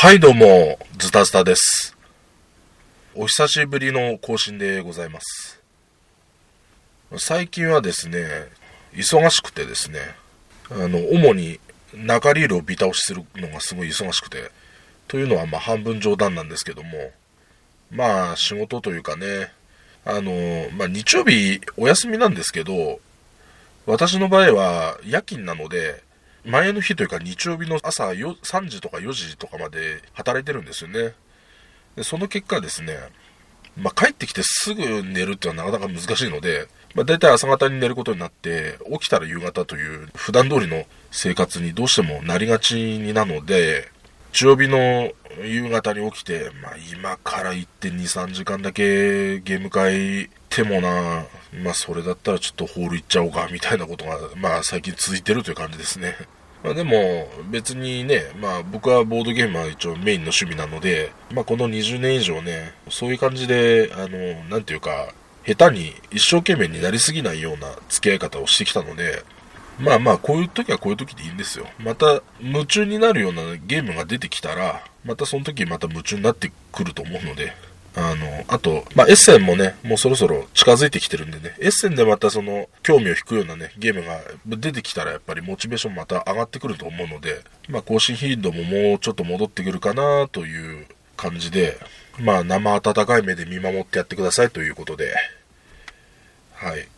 はいどうも、ズタズタです。お久しぶりの更新でございます。最近はですね、忙しくてですね、あの、主に中リールをビタ押しするのがすごい忙しくて、というのはまあ半分冗談なんですけども、まあ仕事というかね、あの、まあ日曜日お休みなんですけど、私の場合は夜勤なので、前の日というか日曜日の朝3時とか4時とかまで働いてるんですよね。でその結果ですね、まあ、帰ってきてすぐ寝るっていうのはなかなか難しいので、まあ、大体朝方に寝ることになって、起きたら夕方という普段通りの生活にどうしてもなりがちになので、日曜日の夕方に起きて、まあ、今から行って2、3時間だけゲーム会てもな、まあ、それだったらちょっとホール行っちゃおうか、みたいなことが、まあ、最近続いてるという感じですね。まあ、でも、別にね、まあ、僕はボードゲームは一応メインの趣味なので、まあ、この20年以上ね、そういう感じで、あの、なんていうか、下手に一生懸命になりすぎないような付き合い方をしてきたので、まあまあ、こういう時はこういう時でいいんですよ。また、夢中になるようなゲームが出てきたら、またその時また夢中になってくると思うので、あの、あと、まあ、エッセンもね、もうそろそろ近づいてきてるんでね、エッセンでまたその、興味を引くようなね、ゲームが出てきたらやっぱりモチベーションまた上がってくると思うので、まあ、更新頻度ももうちょっと戻ってくるかなという感じで、まあ、生温かい目で見守ってやってくださいということで、はい。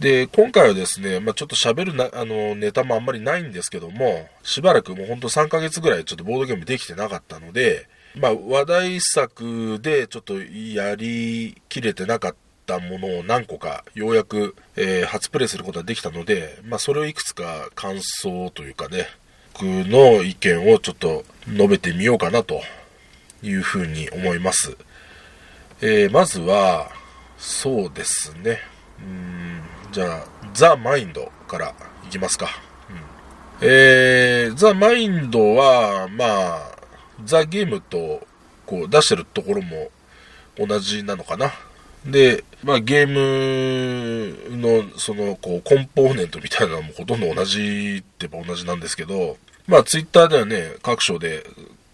で、今回はですね、まあ、ちょっと喋るな、あの、ネタもあんまりないんですけども、しばらくもうほんと3ヶ月ぐらいちょっとボードゲームできてなかったので、まあ、話題作でちょっとやりきれてなかったものを何個かようやく、えー初プレイすることができたので、まあ、それをいくつか感想というかね、僕の意見をちょっと述べてみようかなというふうに思います。えーまずは、そうですね。うんじゃあ、ザ・マインドからいきますか。うんえー、ザ・マインドは、まあ、ザ・ゲームとこう出してるところも同じなのかな。で、まあ、ゲームのそのこうコンポーネントみたいなのもほとんど同じってば同じなんですけど、まあ、ツイッターではね、各所で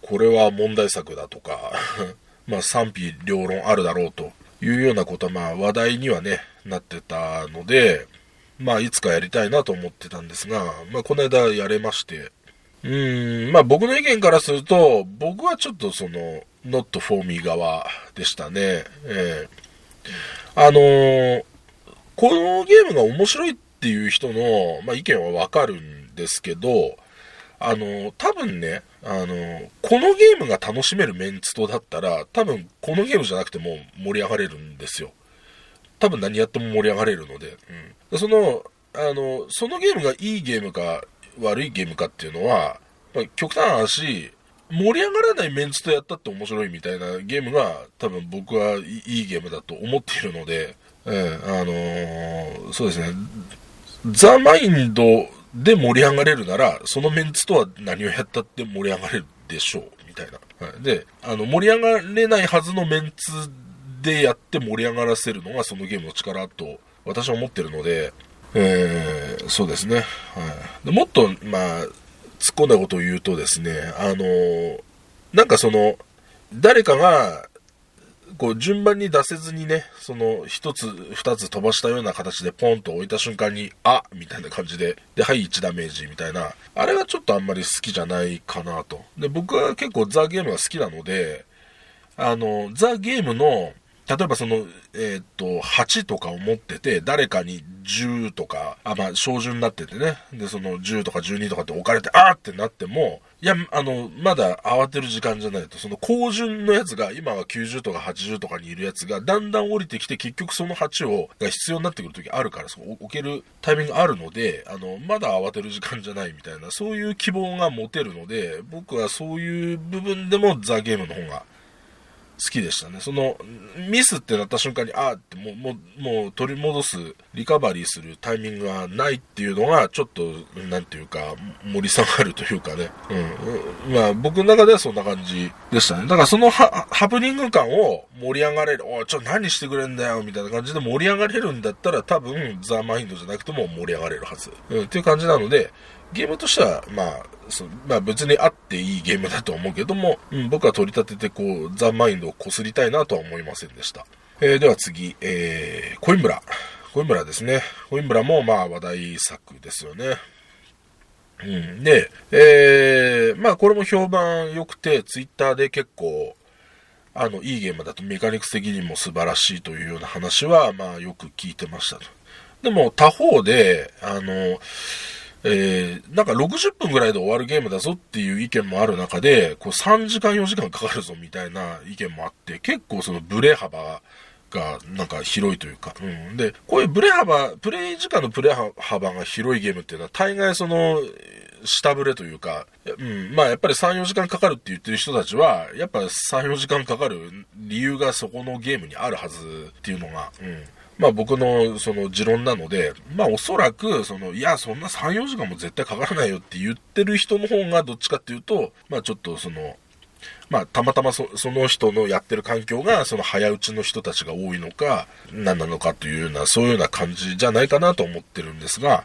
これは問題作だとか、まあ、賛否両論あるだろうというようなことは、まあ、話題にはね、なってたので、まあ、いつかやりたいなと思ってたんですが、まあ、この間やれまして、うん、まあ僕の意見からすると、僕はちょっとその、not for me 側でしたね。ええあのーこのゲームが面白いっていう人の、まあ、意見はわかるんですけど、あのー多分ね、あのーこのゲームが楽しめるメンツとだったら、多分このゲームじゃなくても盛り上がれるんですよ。多分何やっても盛り上がれるので、うん、そのあのそのゲームがいいゲームか悪いゲームかっていうのは、ま、極端な話盛り上がらないメンツとやったって面白いみたいなゲームが多分僕はいいゲームだと思っているので、ええあのーそうですね。ザ・マインドで盛り上がれるならそのメンツとは何をやったって盛り上がれるでしょうみたいな、はい、であの盛り上がれないはずのメンツでやって盛り上がらせるのがそのゲームの力と私は思ってるので、えーそうですね、はい、もっとまあ突っ込んだことを言うとですねあのーなんかその誰かがこう順番に出せずにね、その一つ二つ飛ばしたような形でポンと置いた瞬間に、あみたいな感じで、で、はい1ダメージみたいな、あれはちょっとあんまり好きじゃないかなと。で、僕は結構ザ・ゲームが好きなので、あの、ザ・ゲームの、例えばその、えーっと、8とかを持ってて、誰かに10とか、あ、まあ、照準になっててね。で、その10とか12とかって置かれて、あーってなっても、いや、あの、まだ慌てる時間じゃないと、その高順のやつが、今は90とか80とかにいるやつが、だんだん降りてきて、結局その8を、が必要になってくる時あるから、そう置けるタイミングあるので、あの、まだ慌てる時間じゃないみたいな、そういう希望が持てるので、僕はそういう部分でもザ・ゲームの方が、好きでしたね。その、ミスってなった瞬間に、あーって、もう、もう、もう取り戻す、リカバリーするタイミングがないっていうのが、ちょっと、なんていうか、盛り下がるというかね。うん。まあ、僕の中ではそんな感じでしたね。だからそのハプニング感を盛り上がれる、おい、ちょ、何してくれんだよ、みたいな感じで盛り上がれるんだったら、多分、ザ・マインドじゃなくても盛り上がれるはず。うん、っていう感じなので、ゲームとしては、まあ、そまあ別にあっていいゲームだと思うけども、うん、僕は取り立ててこう、ザ・マインドをこすりたいなとは思いませんでした。えー、では次、えー、コインブラ。コインブラですね。コインブラもまあ話題作ですよね。うん。で、えー、まあこれも評判良くて、ツイッターで結構、あの、いいゲームだとメカニクス的にも素晴らしいというような話は、まあよく聞いてましたと。でも他方で、あの、えー、なんか60分ぐらいで終わるゲームだぞっていう意見もある中で、こう3時間4時間かかるぞみたいな意見もあって、結構そのブレ幅がなんか広いというか、うん。で、こういうブレ幅、プレイ時間のプレ幅が広いゲームっていうのは大概その、下振れというか、うん、まあやっぱり3、4時間かかるって言ってる人たちは、やっぱ3、4時間かかる理由がそこのゲームにあるはずっていうのが、うん。まあ僕のその持論なので、まあおそらく、その、いや、そんな3、4時間も絶対かからないよって言ってる人の方がどっちかっていうと、まあちょっとその、まあ、たまたまその人のやってる環境が、その早打ちの人たちが多いのか、何なのかというような、そういうような感じじゃないかなと思ってるんですが、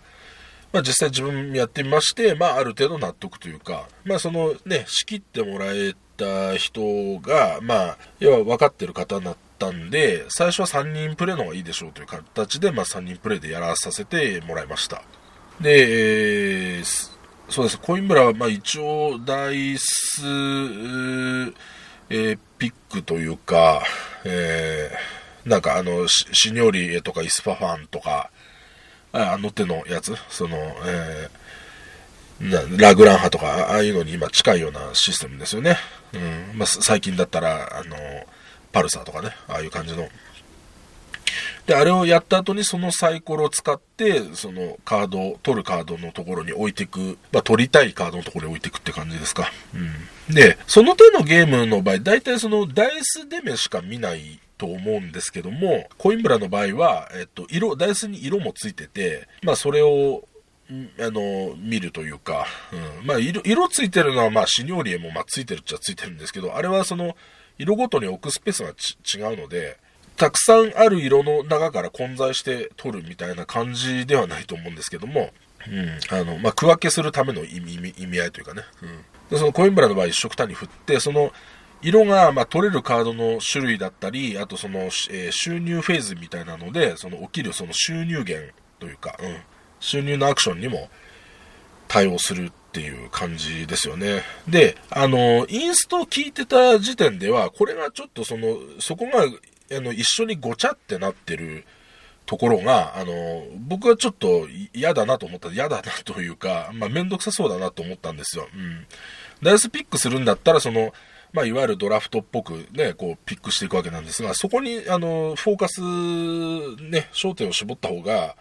まあ実際自分やってみまして、まあある程度納得というか、まあそのね、仕切ってもらえた人が、まあ、要は分かってる方だってたんで、最初は3人プレイの方がいいでしょうという形で、まあ3人プレイでやらさせてもらいました。で、えー、そうです。コインブラは、まあ一応、ダイス、えー、ピックというか、えー、なんかあの、シニョリとかイスパファンとか、あの手のやつ、その、えー、ラグランハとか、ああいうのに今近いようなシステムですよね。うんまあ、最近だったら、あの、パルサーとかね、ああいう感じので、あれをやった後にそのサイコロを使って、そのカードを、取るカードのところに置いていく、まあ、取りたいカードのところに置いていくって感じですか。うん。で、その手のゲームの場合、大体そのダイスデメしか見ないと思うんですけども、コインブラの場合は、えっと、色、ダイスに色もついてて、まあ、それを、あの、見るというか、うん。まあ、色、色ついてるのは、まあ、シニョーリエも、まあ、ついてるっちゃついてるんですけど、あれはその、色ごとに置くスペースが違うので、たくさんある色の中から混在して取るみたいな感じではないと思うんですけども、うん、あの、まあ、区分けするための意味、意味合いというかね、うん。で、そのコインブラの場合一色単に振って、その、色が、ま取れるカードの種類だったり、あとその、えー、収入フェーズみたいなので、その起きるその収入源というか、うん、収入のアクションにも対応するっていう感じですよね。で、あの、インストを聞いてた時点では、これがちょっとその、そこがあの、一緒にごちゃってなってるところが、あの、僕はちょっと嫌だなと思った。嫌だなというか、まあ、めんどくさそうだなと思ったんですよ。うん。ダイスピックするんだったら、その、まあ、いわゆるドラフトっぽくね、こう、ピックしていくわけなんですが、そこに、あの、フォーカス、ね、焦点を絞った方が、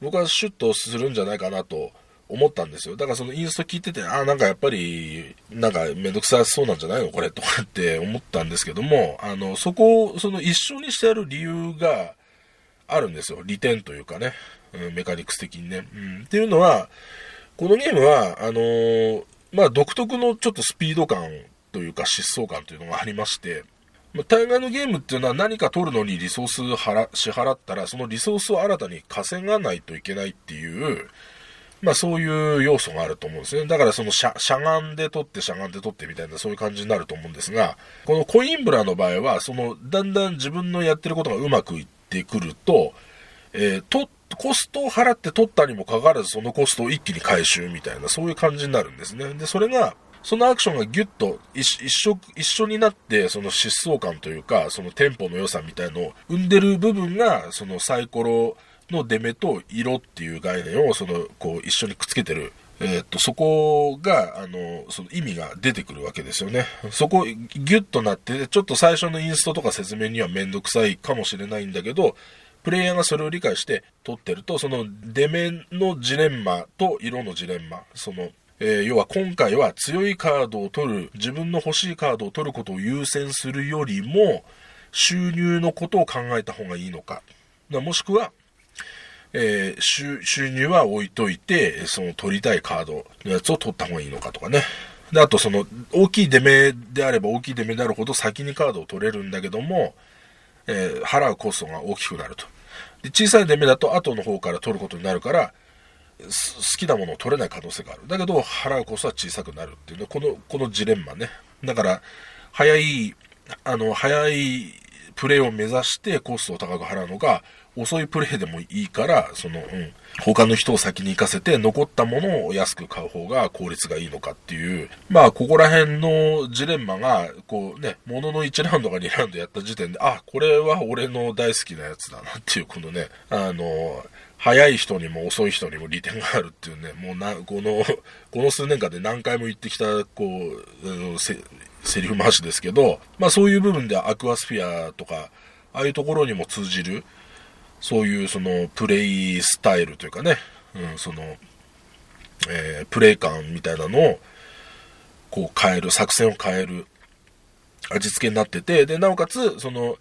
僕はシュッとするんじゃないかなと思ったんですよ。だからそのインスト聞いてて、ああ、なんかやっぱり、なんかめんどくさそうなんじゃないの？これとかって思ったんですけども、あの、そこを、その一緒にしてやる理由があるんですよ。利点というかね。うん、メカニクス的にね。うん。っていうのは、このゲームは、あのー、まあ、独特のちょっとスピード感というか疾走感というのがありまして、まあ、大概のゲームっていうのは何か取るのにリソース払支払ったら、そのリソースを新たに稼がないといけないっていう、まあそういう要素があると思うんですね。だからそのしゃ、しゃがんで取ってしゃがんで取ってみたいなそういう感じになると思うんですが、このコインブラの場合は、その、だんだん自分のやってることがうまくいってくると、えー、と、コストを払って取ったにもかかわらずそのコストを一気に回収みたいなそういう感じになるんですね。で、それが、そのアクションがギュッと一緒一緒になって、その疾走感というか、そのテンポの良さみたいのを生んでる部分が、そのサイコロ、の出目と色っていう概念をそのこう一緒にくっつけてるえ、っと、そこが、あの、その意味が出てくるわけですよね。そこ、ギュッとなって、ちょっと最初のインストとか説明にはめんどくさいかもしれないんだけど、プレイヤーがそれを理解して撮ってると、その出目のジレンマと色のジレンマ、その、えー、要は今回は強いカードを取る、自分の欲しいカードを取ることを優先するよりも、収入のことを考えた方がいいのか。もしくは、えー、収入は置いといて、その取りたいカードのやつを取った方がいいのかとかね。で、あとその、大きい出目であれば大きい出目であるほど先にカードを取れるんだけども、えー、払うコストが大きくなると。で、小さい出目だと後の方から取ることになるから、好きなものを取れない可能性がある。だけど、払うコストは小さくなるっていうのこの、このジレンマね。だから、早い、あの、早いプレイを目指してコストを高く払うのか、遅いプレイでもいいから、その、うん、他の人を先に行かせて、残ったものを安く買う方が効率がいいのかっていう、まあ、ここら辺のジレンマが、こうね、ものの1ラウンドか2ラウンドやった時点で、あ、これは俺の大好きなやつだなっていう、このね、あの、早い人にも遅い人にも利点があるっていうね、もうな、この、この数年間で何回も言ってきた、こう、せセリフ回しですけど、まあそういう部分でアクアスフィアとか、ああいうところにも通じる、そういうそのプレイスタイルというかね、うん、その、えー、プレイ感みたいなのを、こう変える、作戦を変える味付けになってて、で、なおかつ、その、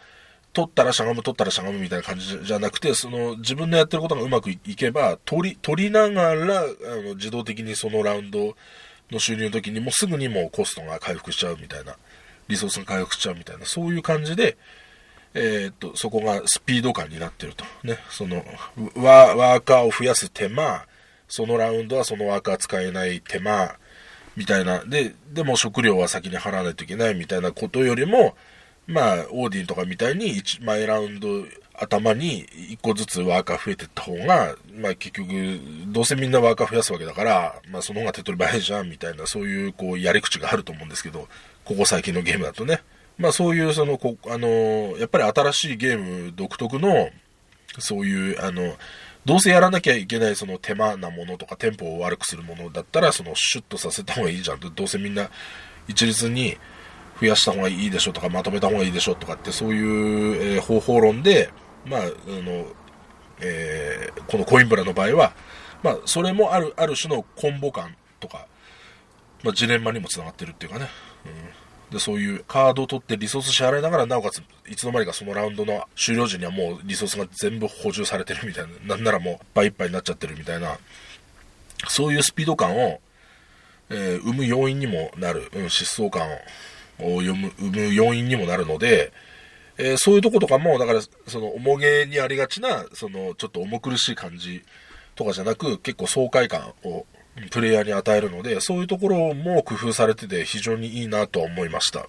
取ったらしゃがむ、取ったらしゃがむみたいな感じじゃなくて、その、自分のやってることがうまくいけば、取り、取りながら、あの、自動的にそのラウンドの収入の時にもすぐにもコストが回復しちゃうみたいな、リソースが回復しちゃうみたいな、そういう感じで、えー、っと、そこがスピード感になってると。ね、その、ワーカーを増やす手間、そのラウンドはそのワーカー使えない手間、みたいな。で、でも食料は先に払わないといけないみたいなことよりも、まあ、オーディンとかみたいに1毎ラウンド頭に1個ずつワーカー増えてった方が、まあ結局、どうせみんなワーカー増やすわけだから、まあその方が手っ取り早いじゃんみたいな、そういうこうやり口があると思うんですけど、ここ最近のゲームだとね。まあそういうその、こあのやっぱり新しいゲーム独特の、そういう、あの、どうせやらなきゃいけないその手間なものとかテンポを悪くするものだったら、そのシュッとさせた方がいいじゃん。どうせみんな一律に増やした方がいいでしょとか、まとめた方がいいでしょとかって、そういう、えー、方法論で、まあ、あの、えー、このコインブラの場合は、まあ、それもある、ある種のコンボ感とか、まあ、ジレンマにもつながってるっていうかね。うんで、そういうカードを取ってリソース支払いながら、なおかつ、いつの間にかそのラウンドの終了時にはもうリソースが全部補充されてるみたいな、なんならもういっぱいいっぱいになっちゃってるみたいな、そういうスピード感を、えー、生む要因にもなる、うん、疾走感を読む生む要因にもなるので、えー、そういうとことかも、だから、その、重げにありがちな、その、ちょっと重苦しい感じとかじゃなく、結構爽快感をプレイヤーに与えるので、そういうところも工夫されてて非常にいいなと思いました。うん。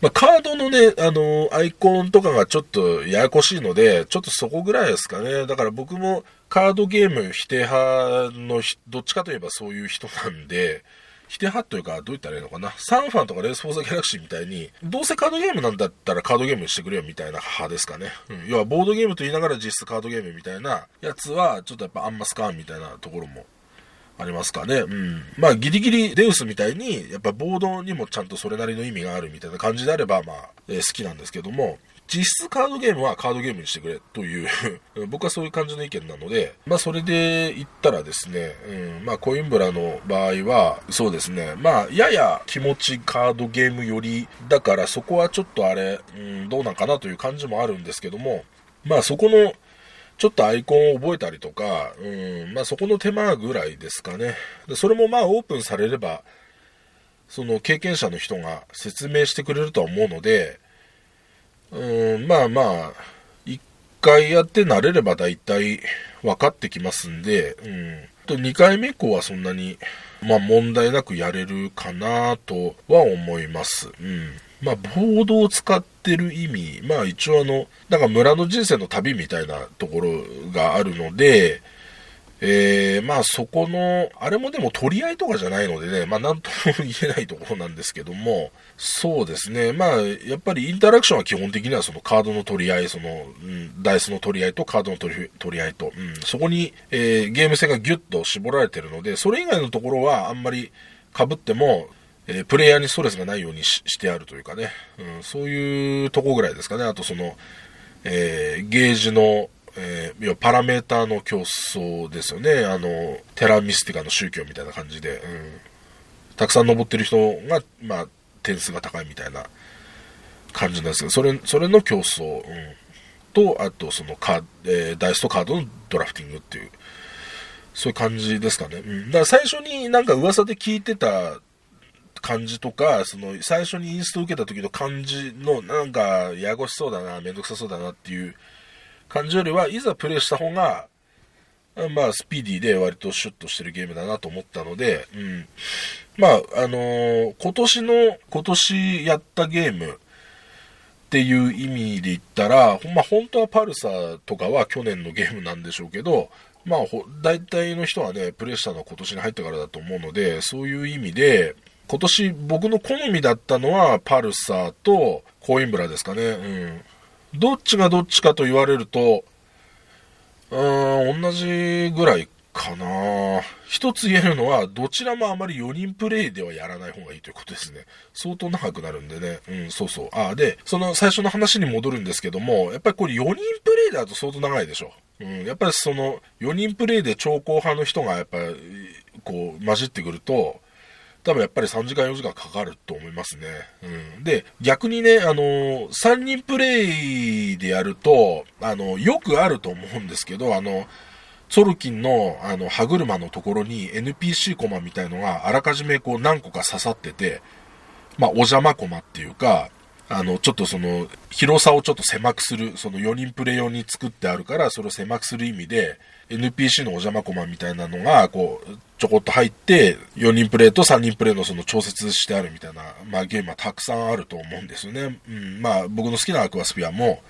まあ、カードのね、あの、アイコンとかがちょっとややこしいので、ちょっとそこぐらいですかね。だから僕もカードゲーム否定派のどっちかといえばそういう人なんで、否定派というか、どう言ったらいいのかな。サンファンとかレースフォーザギャラクシーみたいに、どうせカードゲームなんだったらカードゲームしてくれよみたいな派ですかね。うん。要はボードゲームと言いながら実質カードゲームみたいなやつは、ちょっとやっぱあんまスカンみたいなところもありますかね。うん。まあ、ギリギリデウスみたいに、やっぱボードにもちゃんとそれなりの意味があるみたいな感じであれば、まあ、えー、好きなんですけども、実質カードゲームはカードゲームにしてくれという 僕はそういう感じの意見なので、まあそれで言ったらですね、うん、まあコインブラの場合は、そうですね、まあやや気持ちカードゲームより、だからそこはちょっとあれ、うん、どうなんかなという感じもあるんですけども、まあそこのちょっとアイコンを覚えたりとか、うん、まあそこの手間ぐらいですかね。でそれもまあオープンされれば、その経験者の人が説明してくれるとは思うので、うん、まあまあ、一回やって慣れれば大体分かってきますんで、うん。と2回目以降はそんなに、まあ問題なくやれるかなとは思います。うん。まあ、ボードを使っってる意味、まあ一応あの、なんか村の人生の旅みたいなところがあるので、えー、まあそこの、あれもでも取り合いとかじゃないのでね、まあなんとも言えないところなんですけども、そうですね、まあやっぱりインタラクションは基本的にはそのカードの取り合い、その、うん、ダイスの取り合いとカードの取り合いと、うん、そこに、えー、ゲーム性がギュッと絞られてるので、それ以外のところはあんまり被っても、えー、プレイヤーにストレスがないようにしてあるというかね、うん、そういうとこぐらいですかね。あとその、えー、ゲージの、えー、要はパラメーターの競争ですよね。あの、テラミスティカの宗教みたいな感じで、うん、たくさん登ってる人が、まあ、点数が高いみたいな感じなんですけど、それ、それの競争、うん、と、あとそのカえー、ダイスとカードのドラフティングっていう、そういう感じですかね。うん、だから最初になんか噂で聞いてた感じとか、その最初にインスト受けた時の感じのなんかややこしそうだな、めんどくさそうだなっていう感じよりは、いざプレイした方が、まあ、スピーディーで割とシュッとしてるゲームだなと思ったので、うん。まあ、あのー、今年の、今年やったゲームっていう意味で言ったら、まあ、本当はパルサーとかは去年のゲームなんでしょうけど、まあ、大体の人はね、プレイしたのは今年に入ってからだと思うので、そういう意味で、今年僕の好みだったのはパルサーとコインブラですかね。うん。どっちがどっちかと言われると、うーん、同じぐらいかな一つ言えるのは、どちらもあまり4人プレイではやらない方がいいということですね。相当長くなるんでね。うん、そうそう。あ、で、その最初の話に戻るんですけども、やっぱりこれ4人プレイだと相当長いでしょ。うん、やっぱりその4人プレイで超高派の人がやっぱりこう混じってくると、多分やっぱり3時間4時間かかると思いますね。うん。で、逆にね、あのー、3人プレイでやると、あの、よくあると思うんですけど、あの、ソルキンの、あの、歯車のところに NPC コマみたいのがあらかじめこう何個か刺さってて、まあ、お邪魔コマっていうか、あの、ちょっとその、広さをちょっと狭くする、その4人プレイ用に作ってあるから、それを狭くする意味で、NPC のお邪魔コマみたいなのが、こう、ちょこっと入って、4人プレイと3人プレイのその調節してあるみたいな、まあゲームはたくさんあると思うんですよね。うん、まあ僕の好きなアクアスピアも、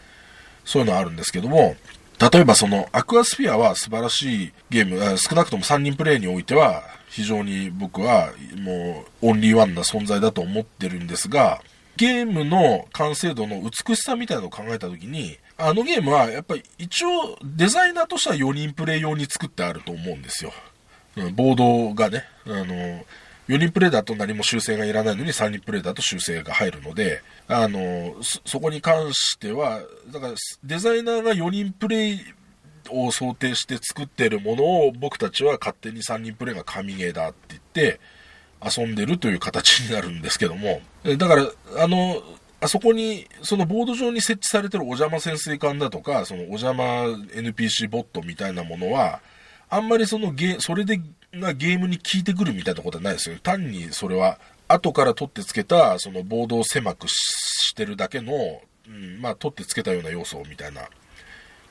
そういうのあるんですけども、例えばそのアクアスピアは素晴らしいゲーム、少なくとも3人プレイにおいては、非常に僕はもうオンリーワンな存在だと思ってるんですが、ゲームの完成度の美しさみたいなのを考えたときに、あのゲームはやっぱり一応デザイナーとしては4人プレイ用に作ってあると思うんですよ。うん、ボードがね、あの、4人プレイだと何も修正がいらないのに3人プレイだと修正が入るので、あの、そこに関しては、だからデザイナーが4人プレイを想定して作ってるものを僕たちは勝手に3人プレイが神ゲーだって言って遊んでるという形になるんですけども、だから、あの、あそこに、そのボード上に設置されてるお邪魔潜水艦だとか、そのお邪魔 NPC ボットみたいなものは、あんまりそのゲそれでがゲームに効いてくるみたいなことはないですよ。単にそれは、後から取ってつけた、そのボードを狭くしてるだけの、うん、まあ、取ってつけたような要素みたいな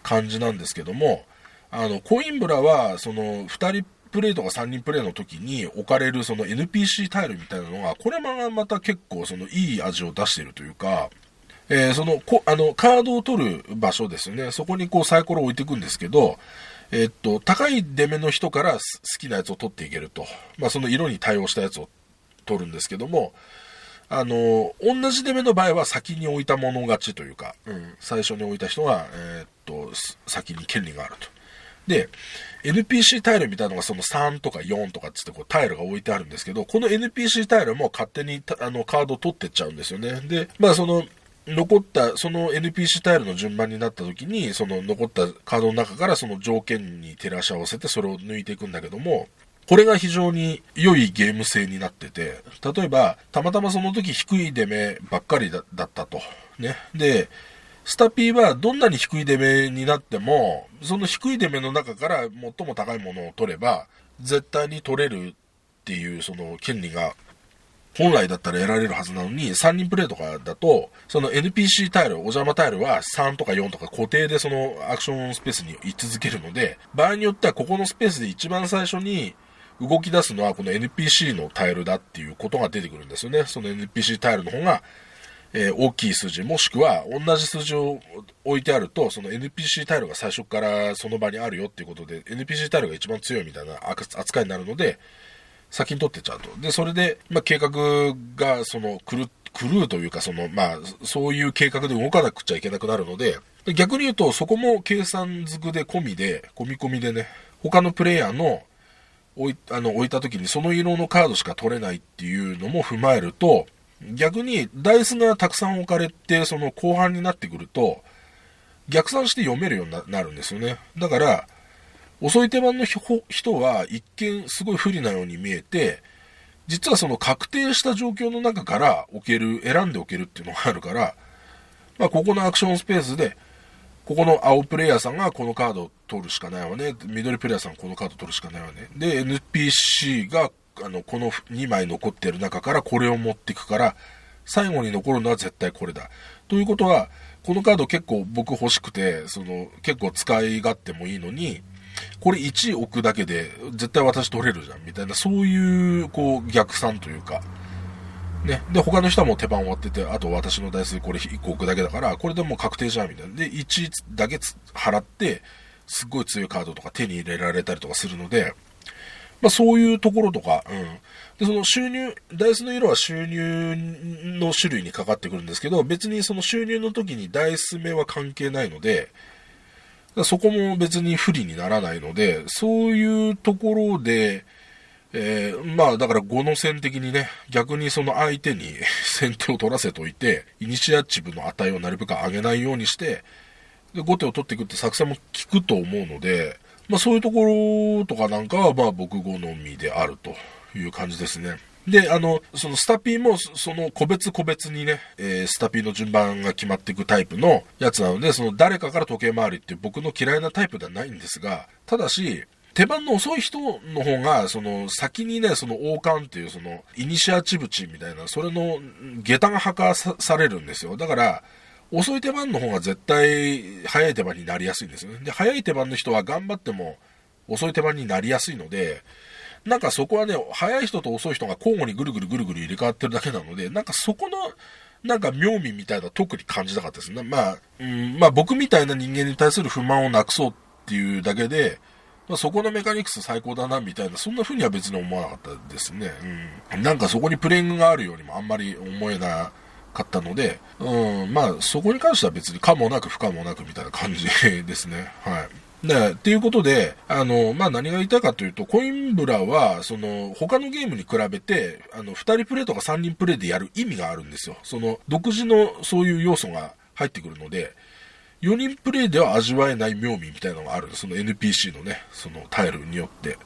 感じなんですけども、あの、コインブラは、その、二人プレイとか3人プレイの時に置かれるその NPC タイルみたいなのが、これもまた結構そのいい味を出しているというか、えー、そのこあのカードを取る場所ですよね。そこにこうサイコロを置いていくんですけど、えー、っと、高い出目の人から好きなやつを取っていけると。まあ、その色に対応したやつを取るんですけども、あの、同じ出目の場合は先に置いたもの勝ちというか、うん、最初に置いた人が、えー、っと、先に権利があると。で、NPC タイルみたいなのがその3とか4とかつってこうタイルが置いてあるんですけど、この NPC タイルも勝手にあのカードを取ってっちゃうんですよね。で、まあその、残った、その NPC タイルの順番になった時に、その残ったカードの中からその条件に照らし合わせてそれを抜いていくんだけども、これが非常に良いゲーム性になってて、例えば、たまたまその時低い出目ばっかりだったと。ね。で、スタピーはどんなに低い出目になっても、その低い出目の中から最も高いものを取れば、絶対に取れるっていうその権利が本来だったら得られるはずなのに、3人プレイとかだと、その NPC タイル、お邪魔タイルは3とか4とか固定でそのアクションスペースに居続けるので、場合によってはここのスペースで一番最初に動き出すのはこの NPC のタイルだっていうことが出てくるんですよね。その NPC タイルの方がえー、大きい数字、もしくは同じ数字を置いてあると、その NPC タイルが最初からその場にあるよっていうことで、NPC タイルが一番強いみたいな扱いになるので、先に取ってちゃうと。で、それで、まあ、計画が、その、狂、狂うというか、その、まあ、そういう計画で動かなくちゃいけなくなるので、逆に言うと、そこも計算づくで込みで、込み込みでね、他のプレイヤーの置いあの置いた時にその色のカードしか取れないっていうのも踏まえると、逆にダイスがたくさん置かれて、その後半になってくると、逆算して読めるようになるんですよね。だから、遅い手番の人は一見すごい不利なように見えて、実はその確定した状況の中から置ける、選んでおけるっていうのがあるから、まあ、ここのアクションスペースで、ここの青プレイヤーさんがこのカードを取るしかないわね。緑プレイヤーさんこのカード取るしかないわね。で、NPC があの、この2枚残ってる中からこれを持っていくから、最後に残るのは絶対これだ。ということは、このカード結構僕欲しくて、その、結構使い勝手もいいのに、これ1置くだけで絶対私取れるじゃん、みたいな、そういう、こう、逆算というか、ね。で、他の人はもう手番終わってて、あと私の台数これ1個置くだけだから、これでもう確定じゃん、みたいな。で、1だけ払って、すっごい強いカードとか手に入れられたりとかするので、まあそういうところとか、うん。で、その収入、ダイスの色は収入の種類にかかってくるんですけど、別にその収入の時にダイス目は関係ないので、そこも別に不利にならないので、そういうところで、えー、まあだから5の線的にね、逆にその相手に 先手を取らせといて、イニシアチブの値をなるべく上げないようにして、で、後手を取っていくって作戦も効くと思うので、まあそういうところとかなんかはまあ僕好みであるという感じですね。で、あの、そのスタピーも、その個別個別にね、えー、スタピーの順番が決まっていくタイプのやつなので、その誰かから時計回りっていう僕の嫌いなタイプではないんですが、ただし、手番の遅い人の方が、その先にね、その王冠っていうそのイニシアチブ値みたいな、それの下駄が破壊されるんですよ。だから、遅い手番の方が絶対早い手番になりやすいですね。で、早い手番の人は頑張っても遅い手番になりやすいので、なんかそこはね、早い人と遅い人が交互にぐるぐるぐるぐる入れ替わってるだけなので、なんかそこの、なんか妙味みたいな特に感じなかったですね。まあ、うん、まあ僕みたいな人間に対する不満をなくそうっていうだけで、まあ、そこのメカニクス最高だなみたいな、そんな風には別に思わなかったですね。うん。なんかそこにプレイングがあるようにもあんまり思えないかったので、うん、まあそこに関しては別に可もなく不可もなくみたいな感じ ですね。はい。で、っていうことで、あの、まあ、何が言いたいかというと、コインブラは、その、他のゲームに比べて、あの、二人プレイとか三人プレイでやる意味があるんですよ。その、独自のそういう要素が入ってくるので、4人プレイでは味わえない妙味みたいなのがあるその NPC のね、そのタイルによって。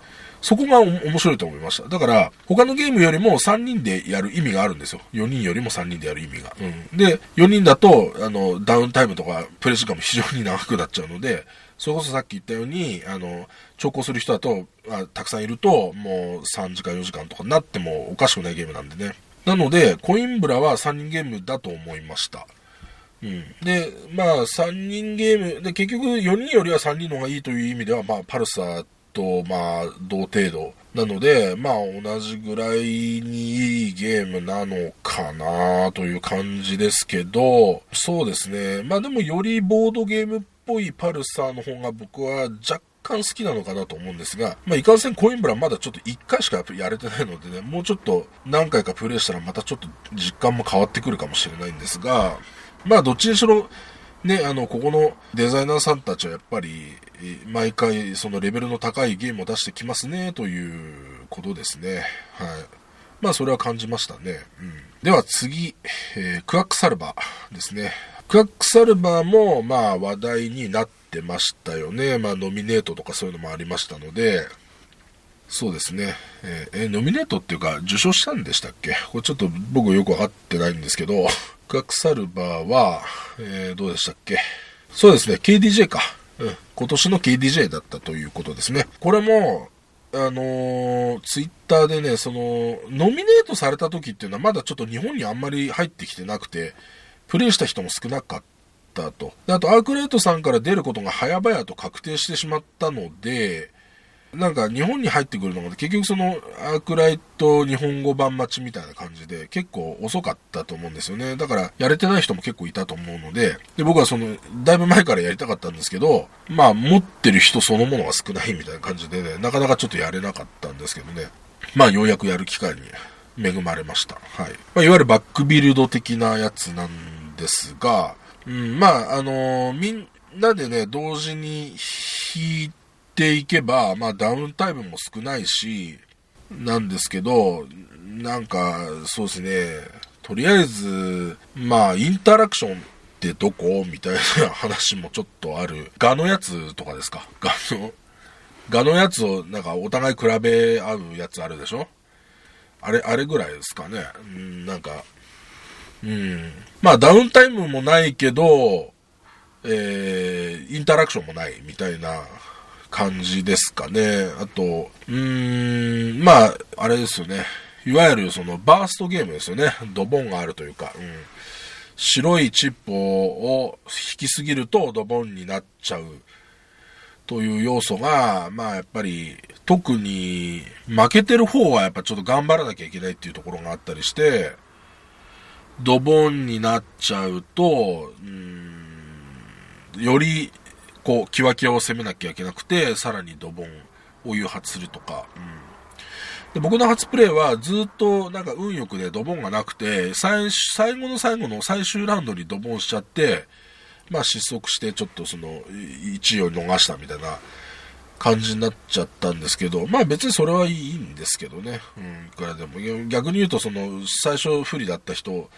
そこが面白いと思いました。だから、他のゲームよりも3人でやる意味があるんですよ。4人よりも3人でやる意味が。うん。で、4人だと、あの、ダウンタイムとかプレイ時間も非常に長くなっちゃうので、それこそさっき言ったように、あの、調校する人だと、あたくさんいると、もう3時間4時間とかになってもおかしくないゲームなんでね。なので、コインブラは3人ゲームだと思いました。うん。で、まあ、3人ゲーム、で、結局4人よりは3人の方がいいという意味では、まあ、パルサーと、まあ、同程度。なので、まあ、同じぐらいにいいゲームなのかなという感じですけど、そうですね。まあでも、よりボードゲームっぽいパルサーの方が僕は若干好きなのかなと思うんですが、まあ、いかんせんコインブラまだちょっと1回しかやれてないのでね、もうちょっと何回かプレイしたらまたちょっと実感も変わってくるかもしれないんですが、まあ、どっちにしろ、ね、あの、ここのデザイナーさんたちはやっぱり、毎回そのレベルの高いゲームを出してきますね、ということですね。はい。まあ、それは感じましたね。うん。では次、えー、クワックサルバーですね。クワックサルバーも、まあ、話題になってましたよね。まあ、ノミネートとかそういうのもありましたので、そうですね。えー、ノミネートっていうか、受賞したんでしたっけ？これちょっと僕よくわかってないんですけど、ックサルバーは、えー、どうでしたっけ？そうですね、KDJ か。うん、今年の KDJ だったということですね。これも、あのー、ツイッターでね、その、ノミネートされた時っていうのはまだちょっと日本にあんまり入ってきてなくて、プレイした人も少なかったと。であと、アークレートさんから出ることが早々と確定してしまったので、なんか日本に入ってくるのが結局そのアークライト日本語版待ちみたいな感じで結構遅かったと思うんですよね。だからやれてない人も結構いたと思うので、で僕はそのだいぶ前からやりたかったんですけど、まあ持ってる人そのものが少ないみたいな感じでね、なかなかちょっとやれなかったんですけどね。まあようやくやる機会に恵まれました。はい。まあ、いわゆるバックビルド的なやつなんですが、うん、まあ、あのー、みんなでね、同時に弾いてていけば、まあ、ダウンタイムも少ないし、なんですけど、なんか、そうですね、とりあえず、まあ、インタラクションってどこ？みたいな話もちょっとある。ガのやつとかですか？ガの、ガのやつをなんかお互い比べ合うやつあるでしょ？あれ、あれぐらいですかね。うん、なんか、うん。まあ、ダウンタイムもないけど、えー、インタラクションもないみたいな感じですかね。あと、うーん、まあ、あれですよね。いわゆるそのバーストゲームですよね。ドボンがあるというか、うん。白いチップを引きすぎるとドボンになっちゃう。という要素が、まあやっぱり、特に負けてる方はやっぱちょっと頑張らなきゃいけないっていうところがあったりして、ドボンになっちゃうと、うん、より、こう、キワキワを攻めなきゃいけなくて、さらにドボンを誘発するとか、うんで僕の初プレイはずっとなんか運よくでドボンがなくて、最最後の最後の最終ラウンドにドボンしちゃって、まあ失速してちょっとその1位を逃したみたいな感じになっちゃったんですけど、まあ別にそれはいいんですけどね。うん、いくらでも。逆に言うとその最初不利だった人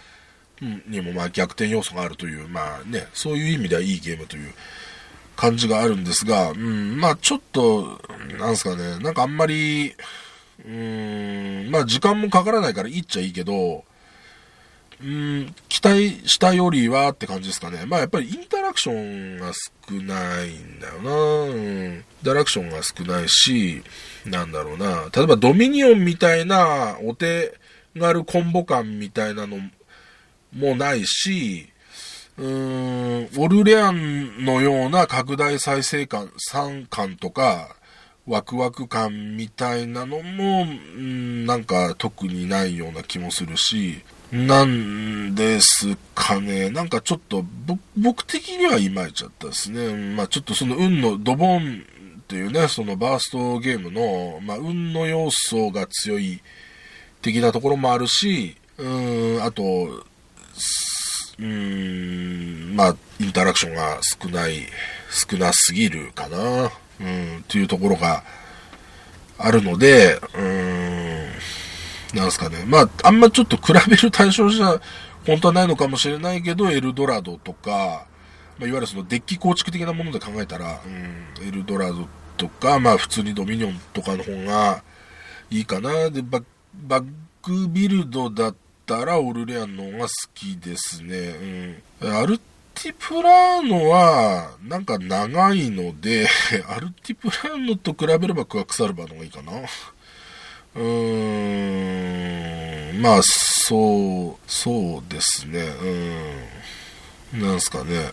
にもまあ逆転要素があるという、まあね、そういう意味ではいいゲームという感じがあるんですが、うん、まあちょっと、なんすかね、なんかあんまり、うん、まあ時間もかからないからいいっちゃいいけど、うん、期待したよりはって感じですかね。まあやっぱりインタラクションが少ないんだよな。うん。インタラクションが少ないし、なんだろうな。例えばドミニオンみたいなお手軽コンボ感みたいなのもないし、うーん、オルレアンのような拡大再生感、3感とか、ワクワク感みたいなのも、んなんか特にないような気もするし、なんですかね。なんかちょっと、僕的にはいまいちゃったですね。まあちょっとその運のドボンっていうね、そのバーストゲームの、まあ運の要素が強い的なところもあるし、うん、あと、うん、まあインタラクションが少ない、少なすぎるかな。うん、っていうところがあるので、うーん、なんすかね。まあ、あんまちょっと比べる対象じゃ、本当はないのかもしれないけど、エルドラドとか、まあ、いわゆるそのデッキ構築的なもので考えたら、うん、エルドラドとか、まあ普通にドミニオンとかの方がいいかな。で、ババックビルドだったらオルレアンの方が好きですね。うん。アルティプラーノは、なんか長いので、アルティプラーノと比べればクワクサルバの方がいいかな。うーん、まあ、そう、そうですね。うん。なんすかね。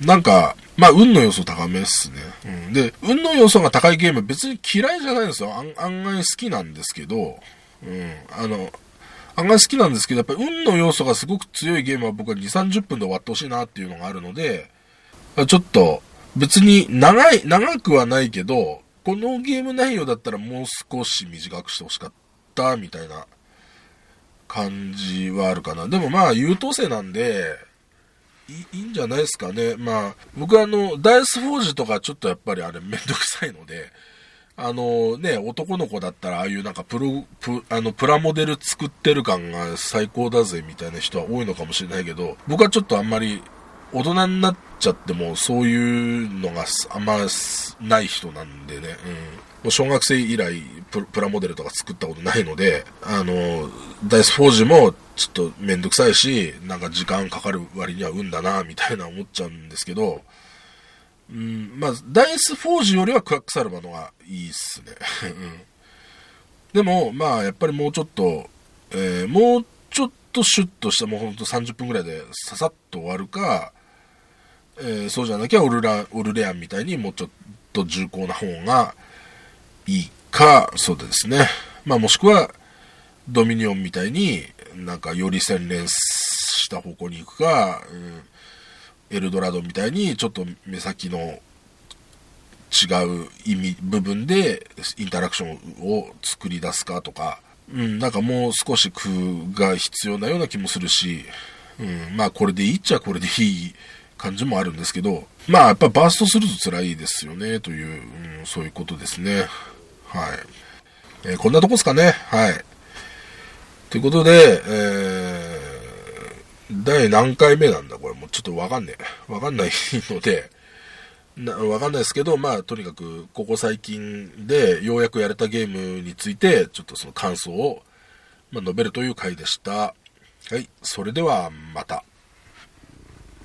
なんか、まあ、運の要素高めっすね。うん。で、運の要素が高いゲーム別に嫌いじゃないんですよ。案外好きなんですけど、うん。あの、案外好きなんですけど、やっぱり運の要素がすごく強いゲームは僕は2、30分で終わってほしいなっていうのがあるので、ちょっと、別に長い、長くはないけど、このゲーム内容だったらもう少し短くしてほしかったみたいな感じはあるかな。でもまあ優等生なんで、いいいんじゃないですかね。まあ、僕はあの、ダイスフォージとかちょっとやっぱりあれめんどくさいので、あのね、男の子だったら、ああいうなんかプロ、プ、あの、プラモデル作ってる感が最高だぜみたいな人は多いのかもしれないけど、僕はちょっとあんまり大人になっちゃってもそういうのがあんまない人なんでね、うん。もう小学生以来ププラモデルとか作ったことないので、あの、ダイスフォージもちょっとめんどくさいし、なんか時間かかる割には運だな、みたいな思っちゃうんですけど、うん、まあ、ダイスフォージよりはクワックサルバのがいいっすね。うんでも、まあ、やっぱりもうちょっと、えー、もうちょっとシュッとした、もうほんと30分くらいでささっと終わるか、えー、そうじゃなきゃオルラ、オルレアンみたいにもうちょっと重厚な方がいいか、そうですね。まあ、もしくは、ドミニオンみたいになんかより洗練した方向に行くか、うんエルドラドみたいにちょっと目先の違う意味、部分でインタラクションを作り出すかとか、うん、なんかもう少し工夫が必要なような気もするし、うん、まあこれでいいっちゃこれでいい感じもあるんですけど、まあやっぱバーストすると辛いですよね、という、うん、そういうことですね。はい。えー、こんなとこですかね。はい。ということで、えー第何回目なんだ？これもうちょっとわかんねえ。わかんないので、なわかんないですけど、まあ、とにかく、ここ最近でようやくやれたゲームについて、ちょっとその感想を、まあ、述べるという回でした。はい。それでは、また。